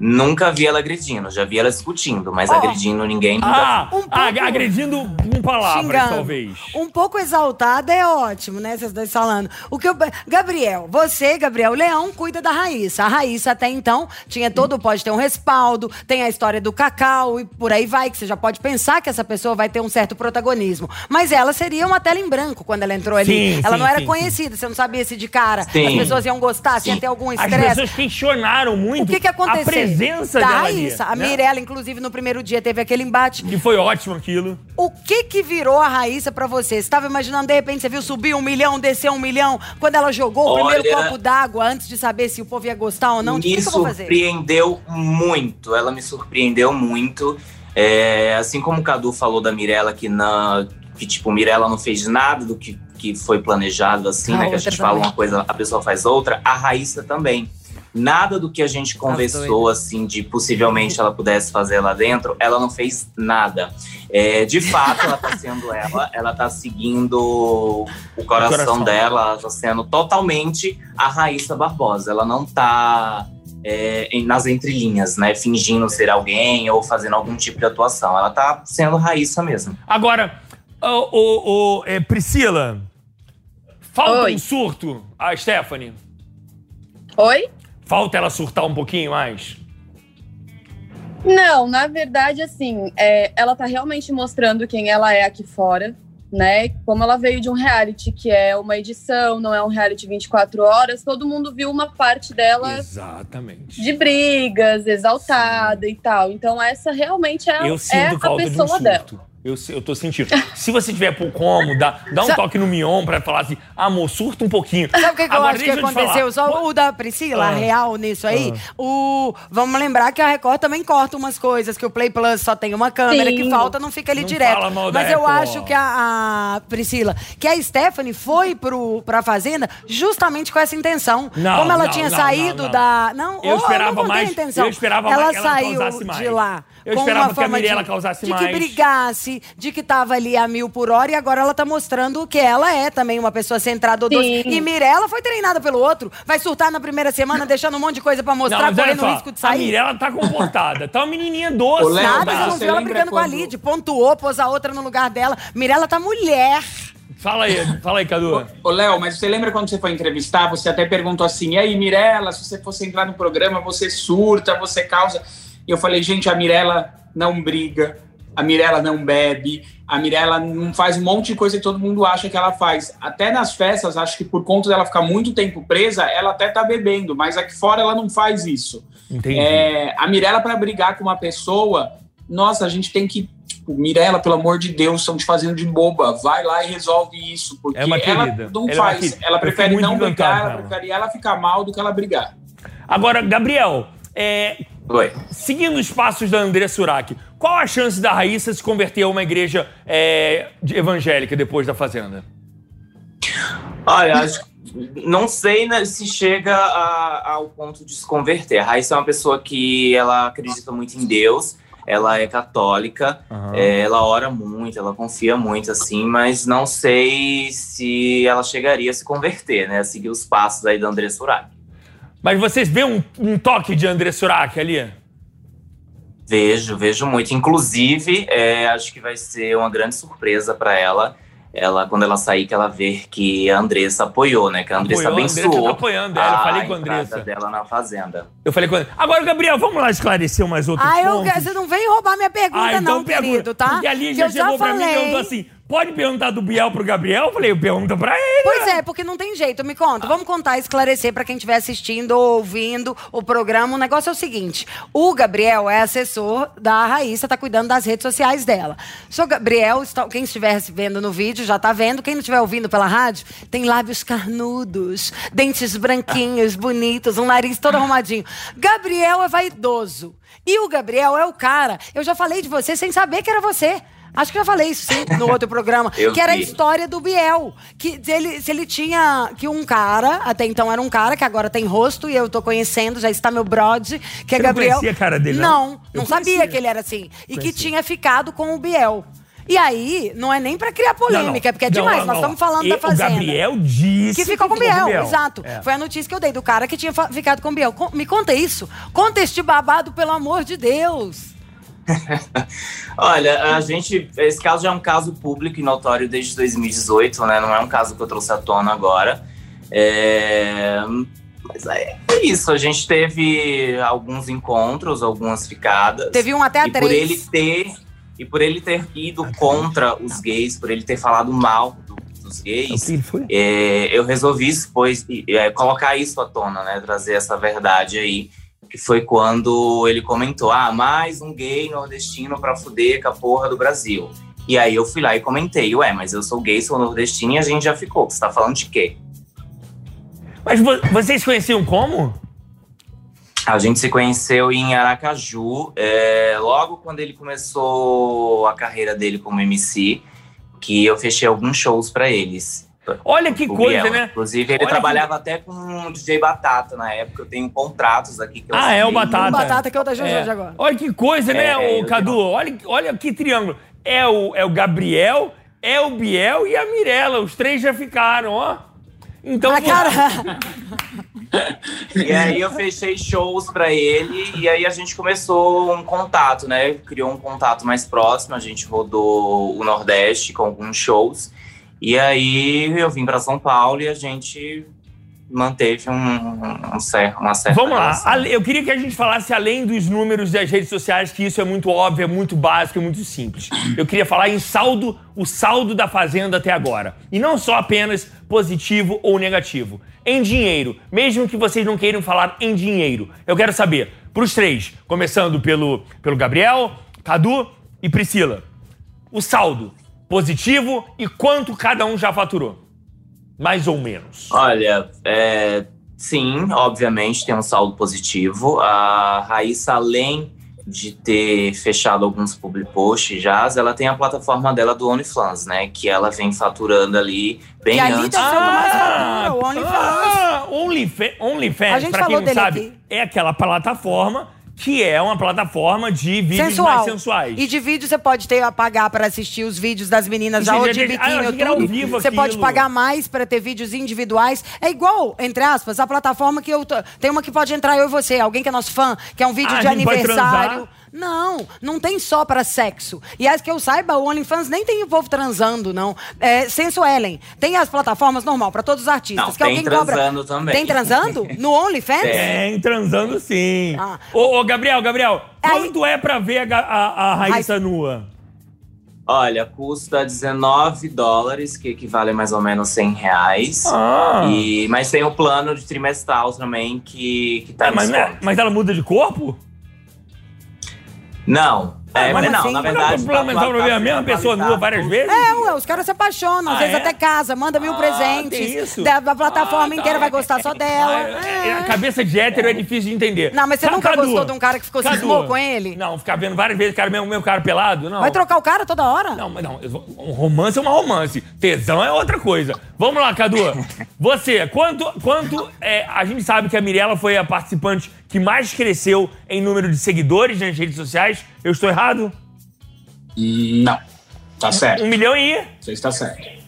Nunca vi ela agredindo, já vi ela discutindo, mas Ó. agredindo ninguém Ah. Um pouco- ah, agredindo com palavras, Xingando. talvez. Um pouco exaltada é ótimo, né? Vocês dois falando. O que eu... Gabriel, você, Gabriel Leão, cuida da Raíssa. A Raíssa até então tinha todo, pode ter um respaldo, tem a história do cacau e por aí vai, que você já pode pensar que essa pessoa vai ter um certo protagonismo. Mas ela seria uma tela em branco quando ela entrou ali. Sim, ela sim, não era sim, conhecida, você não sabia se de cara Sim. as pessoas iam gostar, se ia ter algum As estresse. pessoas questionaram muito O que que aconteceu? a presença da dela Raíssa. ali. A né? Mirella, inclusive, no primeiro dia teve aquele embate. Que foi ótimo aquilo. O que que virou a Raíssa pra você? Você estava imaginando, de repente, você viu subir um milhão, descer um milhão, quando ela jogou o Olha, primeiro copo d'água antes de saber se o povo ia gostar ou não? Me que surpreendeu muito. Ela me surpreendeu muito. É, assim como o Cadu falou da Mirella, que, na, que tipo, Mirella não fez nada do que, que foi planejado, assim, A né? Que a gente fala também. uma coisa, a pessoa faz outra. A Raíssa também. Nada do que a gente conversou, assim, de possivelmente ela pudesse fazer lá dentro, ela não fez nada. É, de fato, ela tá sendo ela, ela tá seguindo o coração, coração. dela, ela tá sendo totalmente a Raíssa Barbosa. Ela não tá é, em- nas entrelinhas, né? Fingindo ser alguém ou fazendo algum tipo de atuação. Ela tá sendo Raíssa mesmo. Agora, ô, ô, é, Priscila, falta Oi. um surto a Stephanie? Oi? Falta ela surtar um pouquinho mais? Não, na verdade, assim, é, ela tá realmente mostrando quem ela é aqui fora, né? Como ela veio de um reality que é uma edição, não é um reality 24 horas, todo mundo viu uma parte dela Exatamente. de brigas, exaltada e tal. Então, essa realmente é, é a falta de um pessoa dela. Eu, eu tô sentindo. Se você tiver por como, dá, dá um Sa- toque no Mion pra falar assim, amor, surta um pouquinho. Sabe o que, que eu Agora, acho que deixa eu te aconteceu? falar. Só o da Priscila, Ah. a real nisso aí. Ah. O, vamos lembrar que a Record também corta umas coisas, que o Play Plus só tem uma câmera, Sim. que falta, não fica ali Não direto. fala mal da Mas eu Record. acho que a, a Priscila, que a Stephanie foi pro, pra Fazenda justamente com essa intenção. Não, Como ela não, tinha não, saído não, não. da. Não, Eu oh, esperava não contei mais- intenção. eu esperava ela mais que ela saiu causasse mais. de lá. Eu com esperava uma que a forma Mirella de, causasse de que mais. brigasse, de que tava ali a mil por hora e agora ela tá mostrando que ela é também uma pessoa centrada ou doce. E Mirella foi treinada pelo outro, vai surtar na primeira semana, deixando um monte de coisa pra mostrar, correndo só, risco de a sair. Mirella tá comportada. Tá uma menininha doce. Ô, Léo, Nada, mas você não viu ela brigando com a quando- Lid, pontuou, pôs a outra no lugar dela. Mirella tá mulher. Fala aí, fala aí, Cadu. Ô, Léo, mas você lembra quando você foi entrevistar, você até perguntou assim, e aí, Mirella, se você fosse entrar no programa, você surta, você causa... E eu falei, gente, a Mirella não briga, a Mirella não bebe, a Mirella não faz um monte de coisa que todo mundo acha que ela faz. Até nas festas, acho que por conta dela ficar muito tempo presa, ela até tá bebendo, mas aqui fora ela não faz isso. Entendi. É, a Mirella, para brigar com uma pessoa, nossa, a gente tem que. Tipo, Mirella, pelo amor de Deus, estão te fazendo de boba. Vai lá e resolve isso. Porque É ela não Ela é faz. querida. ela prefere não brigar, ela ela. prefere ela ficar mal do que ela brigar. Agora, Gabriel, é, Oi. seguindo os passos da André Surak, qual a chance da Raíssa se converter a uma igreja é, evangélica depois da Fazenda? Olha, acho, não sei né, se chega a- ao ponto de se converter. A Raíssa é uma pessoa que ela acredita muito em Deus, ela é católica, é, ela ora muito, ela confia muito, assim, mas não sei se ela chegaria a se converter, né? A seguir os passos aí da André Surak. Mas vocês vêem um, um toque de André Surak ali? Vejo, vejo muito. Inclusive, é, acho que vai ser uma grande surpresa para ela. Ela, quando ela sair, que ela ver que a Andressa apoiou, né? Que a Andressa Apoiou, a Andressa abençoou tá apoiando ela, eu falei com a Andressa. dela na Fazenda. Eu falei com ele. Agora, Gabriel, vamos lá esclarecer umas outras Ah, eu, você não vem roubar minha pergunta, Ah, então não, pergunta. querido, tá? Porque a Lígia eu já chegou pra mim e perguntou assim: pode perguntar do Biel pro Gabriel? Eu falei, pergunta pra ele. Pois é, porque não tem jeito. Me conta. Vamos contar, esclarecer pra quem estiver assistindo ou ouvindo o programa. O negócio é o seguinte: o Gabriel é assessor da Raíssa, tá cuidando das redes sociais dela. Sou Gabriel, quem estiver vendo no vídeo já tá vendo. Quem não estiver ouvindo pela rádio, tem lábios carnudos, dentes branquinhos, bonitos, um nariz todo arrumadinho. Gabriel é vaidoso. E o Gabriel é o cara. Eu já falei de você sem saber que era você. Acho que já falei isso sim no outro programa. Que era a vi. história do Biel. Que se ele, se ele tinha. Que um cara, até então era um cara, que agora tem rosto e eu tô conhecendo, já está meu brode, que é Você não Gabriel. conhecia a cara dele, não? Não, não sabia conhecia. que ele era assim. E que tinha ficado com o Biel. E aí, não é nem pra criar polêmica, porque é Não, demais. não, Nós não. estamos falando E da Fazenda. O Gabriel disse Que ficou com o Biel, exato. É. Foi a notícia que eu dei do cara que tinha ficado com o Biel. Me conta isso. Conta este babado, pelo amor de Deus. Olha, a gente. Esse caso já é um caso público e notório desde 2018, né? Não é um caso que eu trouxe à tona agora. É, Mas é, é isso. A gente teve alguns encontros, algumas ficadas. Teve um até a e por três. ele ter E por ele ter ido contra os gays, por ele ter falado mal do- dos gays, é, eu resolvi expor, é, colocar isso à tona, né? Trazer essa verdade aí. Que foi quando ele comentou: ah, mais um gay nordestino pra fuder com a porra do Brasil. E aí eu fui lá e comentei: ué, mas eu sou gay, sou nordestino e a gente já ficou. Você tá falando de quê? Mas vo- vocês conheciam como? A gente se conheceu em Aracaju, é, logo quando ele começou a carreira dele como MC, que eu fechei alguns shows pra eles. Olha que O coisa, Biel. né? Inclusive, ele Olha trabalhava até com o DJ Batata na época. Eu tenho contratos aqui que eu Ah, é o. Batata. O Batata que é o da Jojo É. agora. Olha que coisa, né, É, o eu Cadu? Olha, olha que triângulo. É o, é o Gabriel, é o Biel e a Mirella. Os três já ficaram, ó. Então, Ah, cara. E aí eu fechei shows pra ele e aí a gente começou um contato, né? Criou um contato mais próximo, a gente rodou o Nordeste com alguns shows. E aí eu vim pra São Paulo e a gente manteve um, um cer- uma certa Vamos lá. relação. Eu queria que a gente falasse além dos números das redes sociais, que isso é muito óbvio, é muito básico, é muito simples. Eu queria falar em saldo, o saldo da Fazenda até agora. E não só apenas positivo ou negativo. Em dinheiro, mesmo que vocês não queiram falar em dinheiro. Eu quero saber, pros três, começando pelo, pelo Gabriel, Cadu e Priscila. O saldo positivo e quanto cada um já faturou? Mais ou menos. Olha, é, sim, obviamente tem um saldo positivo. A Raíssa, além de ter fechado alguns public posts já, ela tem a plataforma dela do OnlyFans, né? Que ela vem faturando ali bem ali antes. que mais fatura, o OnlyFans. Ah, OnlyFans, gente pra quem falou não dele sabe, aqui. é aquela plataforma que é uma plataforma de vídeos Sensual. mais sensuais. E de vídeo você pode ter a pagar para assistir os vídeos das meninas já você ou de Ah, biquíni achei ou tudo. vivo Você pode aquilo. pagar mais para ter vídeos individuais. É igual, entre aspas, a plataforma que eu tô- tem uma que pode entrar eu e você, alguém que é nosso fã, que é um vídeo Ah, de pode aniversário. Não, não tem só para sexo. E as que eu saiba, o OnlyFans nem tem o povo transando, não. É, Senso Ellen. Tem as plataformas normal para todos os artistas. Não, que tem alguém cobra. transando também. Tem transando? No OnlyFans? Tem, transando sim. Ah. Ô, ô, Gabriel, Gabriel, quanto é pra ver a, a, a Raíssa nua? Olha, custa 19 dólares, que equivale a mais ou menos 100 reais. Ah. E, mas tem o plano de trimestral também, que, que tá É, mas, né, mas ela muda de corpo? Não. É, mas não, assim? na Mas verdade. não, mas tá- não, é a tá mesma pessoa nua várias vezes? É, ué, os caras se apaixonam, às Ah, vezes é? até casa, manda mil Ah, presentes. tem isso? Da, plataforma Ah, tá. inteira vai gostar só dela. É, É. A cabeça de hétero é difícil de entender. Não, mas você Ca- nunca gostou de um cara que ficou cismou com ele? Não, ficar vendo várias vezes cara, meu, meu cara pelado, não. Vai trocar o cara toda hora? Não, mas não. eu Um romance é uma romance. Tesão é outra coisa. Vamos lá, Cadu. Você, quanto. quanto é, a gente sabe que a Mirella foi a participante que mais cresceu em número de seguidores nas redes sociais. Eu estou errado? Não. Tá certo. Um milhão e. Você está certo.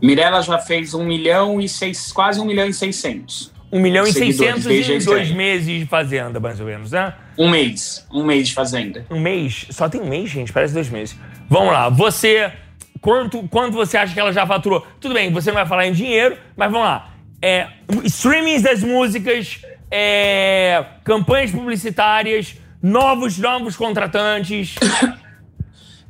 Mirella já fez um milhão e seis, quase um milhão e seiscentos. Um milhão e seiscentos em dois meses de fazenda, mais ou menos, né? Um mês. Um mês de fazenda. Um mês? Só tem um mês, gente? Parece dois meses. Vamos lá. Você. Quanto, quanto você acha que ela já faturou? Tudo bem, você não vai falar em dinheiro, mas vamos lá. É, streamings das músicas, é, campanhas publicitárias, novos, novos contratantes.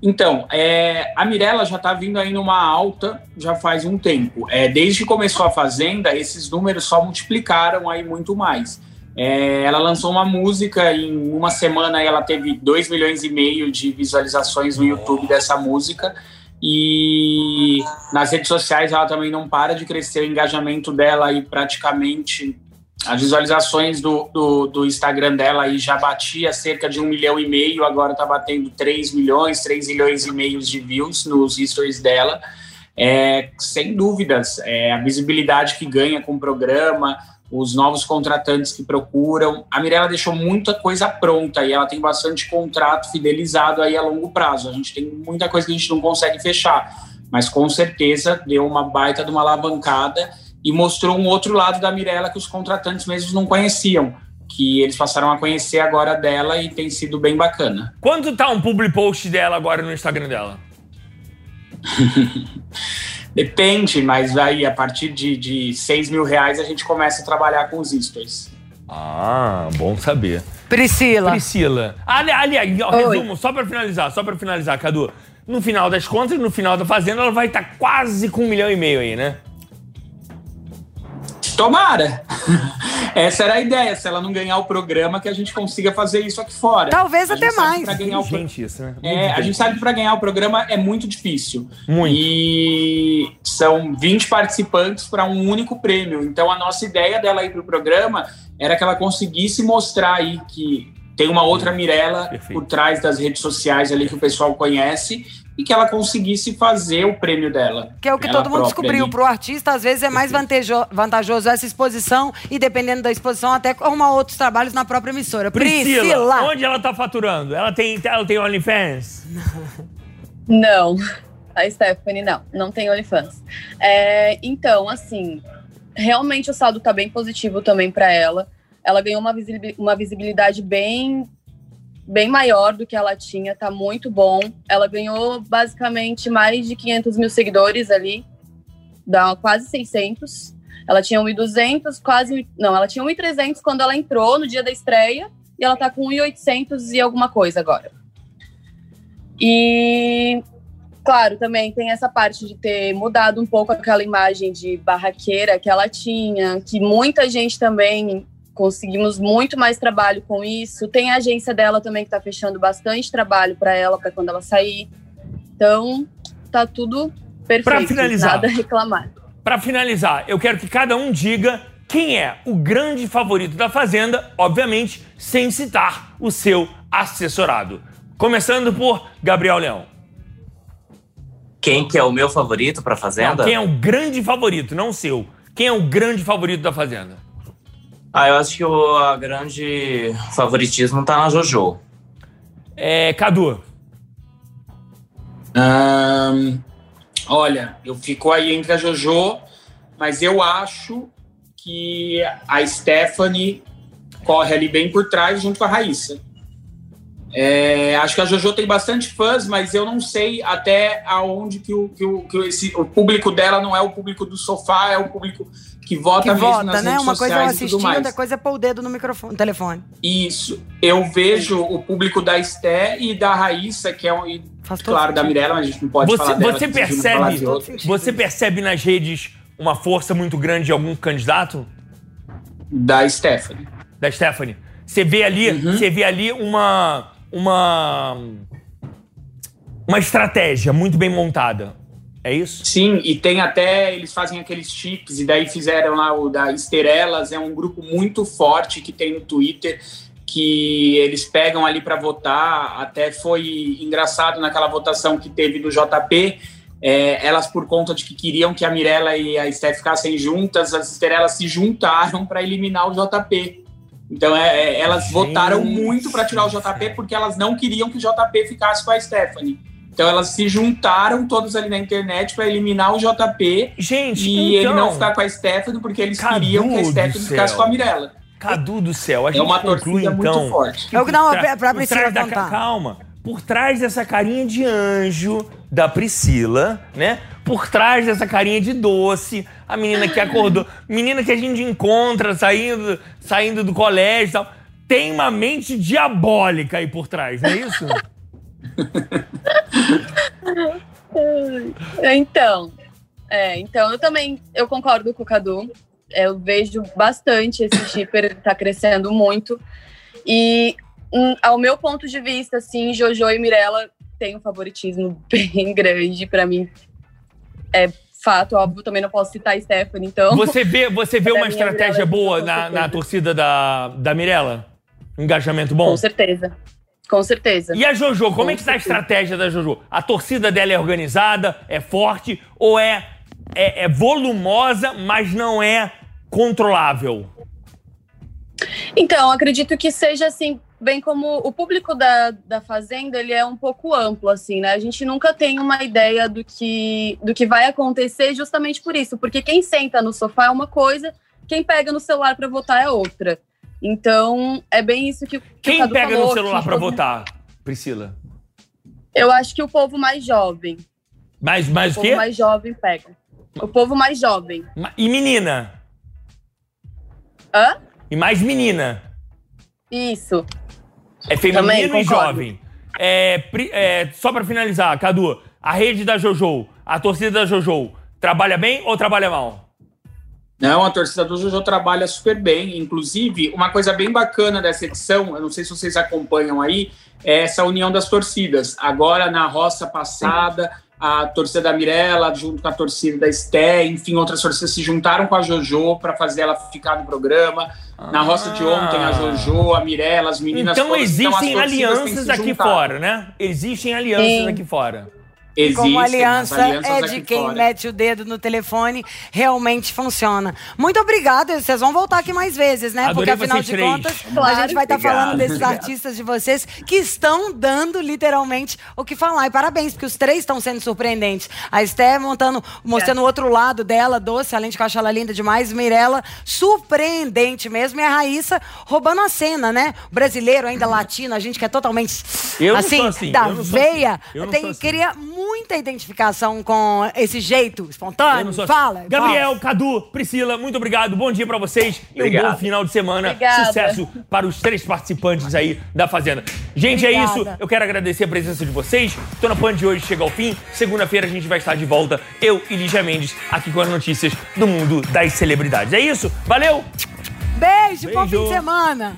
Então, é, a Mirella já está vindo aí numa alta já faz um tempo. É, desde que começou a Fazenda, esses números só multiplicaram aí muito mais. É, ela lançou uma música, em uma semana ela teve 2 milhões e meio de visualizações no YouTube dessa música. E nas redes sociais ela também não para de crescer o engajamento dela aí praticamente. As visualizações do, do, do Instagram dela aí já batia cerca de um milhão e meio, agora tá batendo 3 milhões, 3 milhões e meio de views nos stories dela. É, sem dúvidas, é, a visibilidade que ganha com o programa, os novos contratantes que procuram. A Mirella deixou muita coisa pronta e ela tem bastante contrato fidelizado aí a longo prazo. A gente tem muita coisa que a gente não consegue fechar, mas com certeza deu uma baita de uma alavancada e mostrou um outro lado da Mirella que os contratantes mesmos não conheciam, que eles passaram a conhecer agora dela e tem sido bem bacana. Quanto tá um public post dela agora no Instagram dela? Depende, mas aí a partir de, de 6 mil reais a gente começa a trabalhar com os stories. Ah, bom saber. Priscila. Priscila. Ali- Aliás, ó, resumo, só pra finalizar, só pra finalizar, Cadu. No final das contas, no final da Fazenda, ela vai estar quase com um milhão e meio aí, né? Tomara! Essa era a ideia, se ela não ganhar o programa, que a gente consiga fazer isso aqui fora. Talvez A até mais. pra ganhar o Gente, isso, né? É, a gente sabe que para ganhar o programa é muito difícil. Muito. E são 20 participantes para um único prêmio. Então a nossa ideia dela ir para o programa era que ela conseguisse mostrar aí que tem uma outra Mirella Perfeito. por trás das redes sociais ali que o pessoal conhece e que ela conseguisse fazer o prêmio dela. Que é o que todo mundo descobriu. ali. Pro artista, às vezes, é mais vantajo- vantajoso essa exposição e, dependendo da exposição, até arrumar outros trabalhos na própria emissora. Priscila, Priscila! onde ela tá faturando? Ela tem, ela tem OnlyFans? Não, a Stephanie não, não tem OnlyFans. É, então, assim, realmente o saldo tá bem positivo também para ela. Ela ganhou uma visibilidade bem bem maior do que ela tinha, tá muito bom. Ela ganhou basicamente mais de 500 mil seguidores ali, dá quase 600. Ela tinha 1.200, quase. Não, ela tinha 1.300 quando ela entrou no dia da estreia, e ela tá com 1.800 e alguma coisa agora. E Claro, também tem essa parte de ter mudado um pouco aquela imagem de barraqueira que ela tinha, que muita gente também conseguimos muito mais trabalho com isso. Tem a agência dela também que está fechando bastante trabalho para ela, para quando ela sair. Então, tá tudo perfeito. Pra finalizar. Nada a reclamar. Pra finalizar, eu quero que cada um diga quem é o grande favorito da Fazenda, obviamente, sem citar o seu assessorado. Começando por Gabriel Leão. Quem que é o meu favorito pra Fazenda? Não, quem é o grande favorito, não o seu. Quem é o grande favorito da Fazenda? Ah, eu acho que o a grande favoritismo tá na JoJo. É, Cadu. Ahn, olha, eu fico aí entre a JoJo, mas eu acho que a Stephanie corre ali bem por trás junto com a Raíssa. É, acho que a JoJo tem bastante fãs, mas eu não sei até aonde que, o, que, o, que esse, o público dela não é o público do sofá, é o público que vota Que mesmo vota, nas né? redes Uma coisa é e assistindo, mais. outra coisa é pôr o dedo no microfone, no telefone. Isso. Eu vejo o público da Esté e da Raíssa, que é um. e, claro, da Mirella, mas a gente não pode Você, falar dela. você de percebe, outra. você percebe nas redes uma força muito grande de algum candidato? Da Stephanie. Da Stephanie. Você vê ali, Uhum. você vê ali uma uma uma estratégia muito bem montada. É isso? Sim, e tem até, eles fazem aqueles chips, e daí fizeram lá o da Esterelas, é um grupo muito forte que tem no Twitter, que eles pegam ali para votar, até foi engraçado naquela votação que teve do JP, é, elas por conta de que queriam que a Mirella e a Steph ficassem juntas, as Esterelas se juntaram para eliminar o JP. Então é, é, elas votaram muito para tirar o JP porque elas não queriam que o JP ficasse com a Stephanie. Então elas se juntaram todos ali na internet para eliminar o JP Gente, e ele então- não ficar com a Stephanie porque eles Cadu queriam que a Stephanie ficasse com a Mirella. Cadu do céu, a É gente uma conclui torcida muito então. forte. que É o que dá uma por tra- pra- pra Priscila trás da contar. ca- Calma. Por trás dessa carinha de anjo da Priscila, né? Por trás dessa carinha de doce, a menina que acordou, menina que a gente encontra saindo, saindo do colégio e tal. Tem uma mente diabólica aí por trás, não é isso? Então, é, então eu também eu concordo com o Cadu. Eu vejo bastante esse shipper tá crescendo muito. E hum, ao meu ponto de vista, assim, Jojo e Mirella têm um favoritismo bem grande para mim. É fato, óbvio, também não posso citar a Stephanie, então. Você vê, você vê uma estratégia Mirella boa com na, na torcida da, da Mirella? Engajamento bom? Com certeza. Com certeza. E a Jojo, como Com é que tá a estratégia da Jojo? A torcida dela é organizada, é forte ou é, é, é volumosa, mas não é controlável? Então, acredito que seja assim, bem como o público da, da Fazenda, ele é um pouco amplo, assim, né? A gente nunca tem uma ideia do que, do que vai acontecer justamente por isso, porque quem senta no sofá é uma coisa, quem pega no celular para votar é outra. Então, é bem isso que, que o Quem Cadu pega falou, no celular todo- votar, Priscila? Eu acho que o povo mais jovem. Mais, mais o o quê? povo mais jovem pega. O povo mais jovem. E menina? Hã? E mais menina? Isso. É feminino Também, e concordo. jovem. É, é, só pra finalizar, Cadu, a rede da Jojo, a torcida da Jojo, trabalha bem ou trabalha mal? Não, a torcida do Jojo trabalha super bem. Inclusive, uma coisa bem bacana dessa edição, eu não sei se vocês acompanham aí, é essa união das torcidas. Agora, na roça passada, a torcida da Mirella, junto com a torcida da Esté, enfim, outras torcidas se juntaram com a Jojo para fazer ela ficar no programa. Na roça de ontem, a Jojo, a Mirella, as meninas Então todas. existem têm alianças aqui fora, né? Existem alianças Sim. aqui fora. Existem, Como aliança é de quem fora. mete o dedo no telefone, realmente funciona. Muito obrigada. Vocês vão voltar aqui mais vezes, né? Adorei Porque afinal de três. contas, a Claro. gente vai estar Obrigado. falando desses Obrigado. artistas de vocês que estão dando literalmente o que falar. E parabéns, porque os três estão sendo surpreendentes. A Esté montando, mostrando o outro lado dela, doce, além de que eu acho ela linda demais. Mirella, surpreendente mesmo. E a Raíssa roubando a cena, né? O brasileiro, ainda latino, a gente que é totalmente Eu não assim, sou assim, da eu não sou veia. assim, eu não tem, sou assim. Queria muita identificação com esse jeito espontâneo. Sou- Fala. Gabriel, Cadu, Priscila, muito obrigado. Bom dia pra vocês e um Obrigado. bom final de semana. Obrigada. Sucesso para os três participantes aí da Fazenda. Gente, é Obrigada. isso. Eu quero agradecer a presença de vocês. Tô na Pan de hoje chega ao fim. Segunda-feira a gente vai estar de volta, eu e Lígia Mendes, aqui com as notícias do mundo das celebridades. É isso. Valeu! Beijo, bom Beijo. fim de semana.